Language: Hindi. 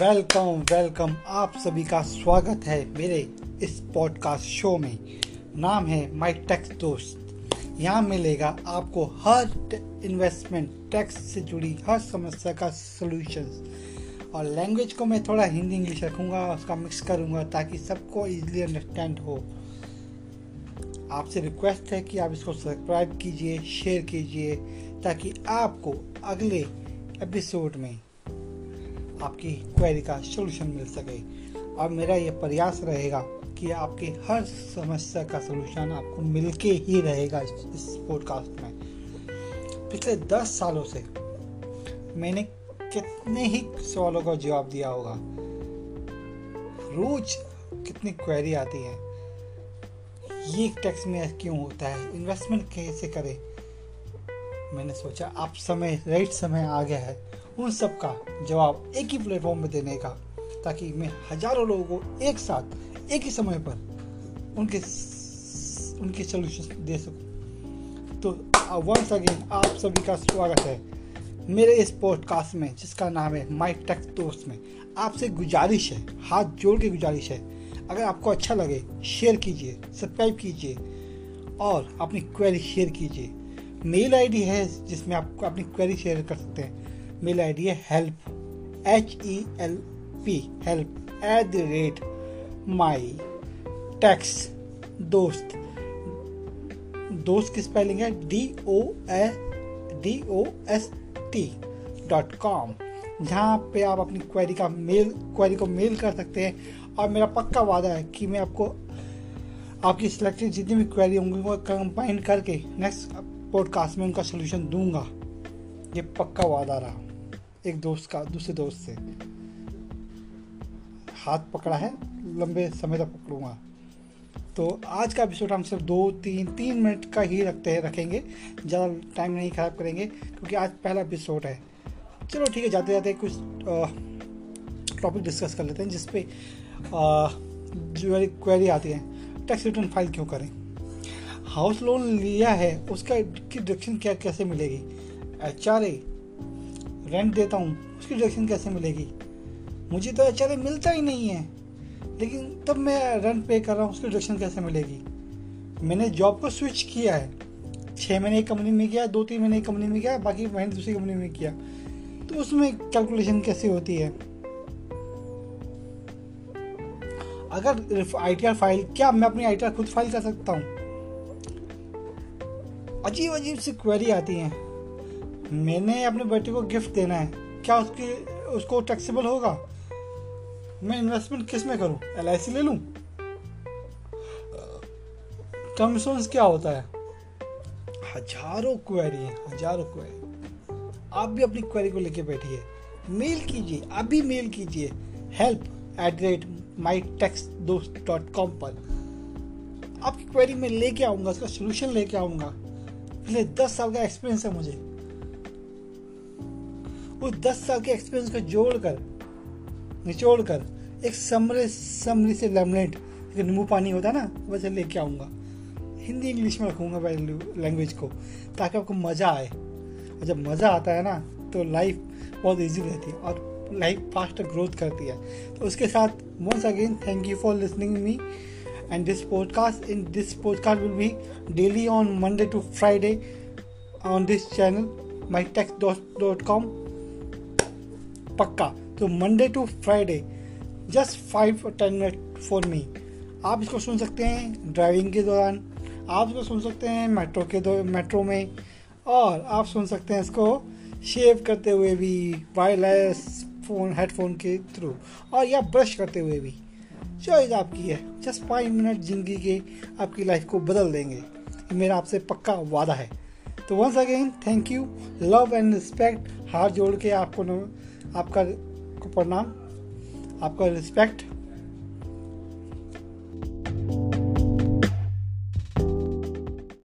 Welcome welcome. आप सभी का स्वागत है मेरे इस पॉडकास्ट शो में। नाम है माई टैक्स दोस्त यहाँ मिलेगा आपको हर इन्वेस्टमेंट टैक्स से जुड़ी हर समस्या का सॉल्यूशंस और लैंग्वेज को मैं थोड़ा हिंदी इंग्लिश रखूँगा, उसका मिक्स करूँगा ताकि सबको इजीली अंडरस्टैंड हो। आपसे रिक्वेस्ट है कि आप इसको सब्सक्राइब कीजिए शेयर कीजिए ताकि आपको अगले एपिसोड में आपकी क्वेरी का सलूशन मिल सके। और मेरा ये प्रयास रहेगा कि आपके हर समस्या का सलूशन आपको मिलके ही रहेगा इस पॉडकास्ट में। पिछले दस सालों से मैंने कितने ही सवालों का जवाब दिया होगा। रोज कितनी क्वेरी आती है। ये टैक्स में क्यों होता है? इन्वेस्टमेंट कैसे करें? मैंने सोचा, आप समय राइट समय आ गया है। उन सब का जवाब एक ही प्लेटफॉर्म पे देने का, ताकि मैं हज़ारों लोगों को एक साथ, एक ही समय पर उनके उनके सोल्यूशन दे सकूँ। तो वंस अगेन आप सभी का स्वागत है मेरे इस पॉडकास्ट में, जिसका नाम है माई टेक्स दोस्त में। आपसे गुजारिश है, हाथ जोड़ के गुजारिश है। अगर आपको अच्छा लगे शेयर कीजिए सब्सक्राइब कीजिए, और अपनी क्वेरी शेयर कीजिए। मेल आईडी है जिसमें आप अपनी क्वेरी शेयर कर सकते हैं। मेल आई डी है help H E L P help at the rate my tax Dost. दोस्त की स्पेलिंग है D O A D O S T dot com जहाँ पे आप अपनी क्वेरी का मेल क्वेरी को मेल कर सकते हैं। और मेरा पक्का वादा है कि मैं आपको, आपकी सिलेक्टेड जितनी भी क्वेरी होंगी वो कंबाइन करके नेक्स्ट पॉडकास्ट में उनका सोल्यूशन दूँगा। ये पक्का वादा रहा। एक दोस्त का, दूसरे दोस्त से। हाथ पकड़ा है, लंबे समय तक पकड़ूँगा। तो आज का एपिसोड हम सिर्फ़ दो, तीन तीन मिनट का ही रखते हैं, रखेंगे। ज़्यादा टाइम नहीं ख़राब करेंगे, क्योंकि आज पहला एपिसोड है। चलो ठीक है, जाते जाते कुछ टॉपिक डिस्कस कर लेते हैं जिसपे जो मेरी क्वेरी आती है। टैक्स रिटर्न फ़ाइल क्यों करें? हाउस लोन लिया है, उसका की डिडक्शन क्या, कैसे मिलेगी? एच आर ए रेंट देता हूँ, उसकी डिडक्शन कैसे मिलेगी? मुझे तो एच मिलता ही नहीं है। लेकिन तब मैं रेंट पे कर रहा हूँ, उसकी डिडक्शन कैसे मिलेगी? मैंने जॉब को स्विच किया है। छः महीने एक कंपनी में किया दो तीन महीने एक कंपनी में किया बाकी महीने दूसरी कंपनी में किया। तो उसमें कैलकुलेशन कैसे होती है? अगर आईटीआर फ़ाइल क्या मैं अपनी आईटीआर खुद फ़ाइल कर सकता हूँ? अजीब अजीब सी क्वेरी आती हैं। मैंने अपने बेटे को गिफ्ट देना है। क्या उसकी, उसको टैक्सेबल होगा? मैं इन्वेस्टमेंट किसमें करूँ? एल ले लूँ? टर्म इंश्योरेंस क्या होता है? हज़ारों क्वेरी है, हज़ारों क्वेरी आप भी अपनी क्वेरी को लेके बैठिए। मेल कीजिए अभी मेल कीजिए। Help at the rate my tax Dost dot com पर। आपकी क्वेरी में लेके आऊँगा, उसका सोल्यूशन लेके आऊँगा। पिछले दस साल का एक्सपीरियंस है मुझे। उस दस साल के एक्सपीरियंस को जोड़कर निचोड़ कर एक समरे, समरी से लेमनेट नींबू पानी होता है ना वैसे लेके आऊँगा। हिंदी इंग्लिश में रखूँगा लैंग्वेज को, ताकि आपको मज़ा आए। और जब मज़ा आता है ना तो लाइफ बहुत ईजी रहती है और लाइफ फास्ट ग्रोथ करती है। तो उसके साथ once again thank you for listening me and this podcast in this podcast will be daily on Monday to Friday on this channel my tax dot dot com पक्का। तो Monday to Friday just five ten minute for me आप इसको सुन सकते हैं ड्राइविंग के दौरान, आप इसको सुन सकते हैं मेट्रो के मेट्रो में, और आप सुन सकते हैं इसको शेव करते हुए भी वायरलेस फ़ोन हेडफोन के थ्रू और या ब्रश करते हुए भी। चॉइस आपकी है जस्ट फाइव मिनट ज़िंदगी के आपकी लाइफ को बदल देंगे। मेरा आपसे पक्का वादा है। तो once again thank you love and respect हाथ जोड़ के आपको आपका प्रणाम आपका रिस्पेक्ट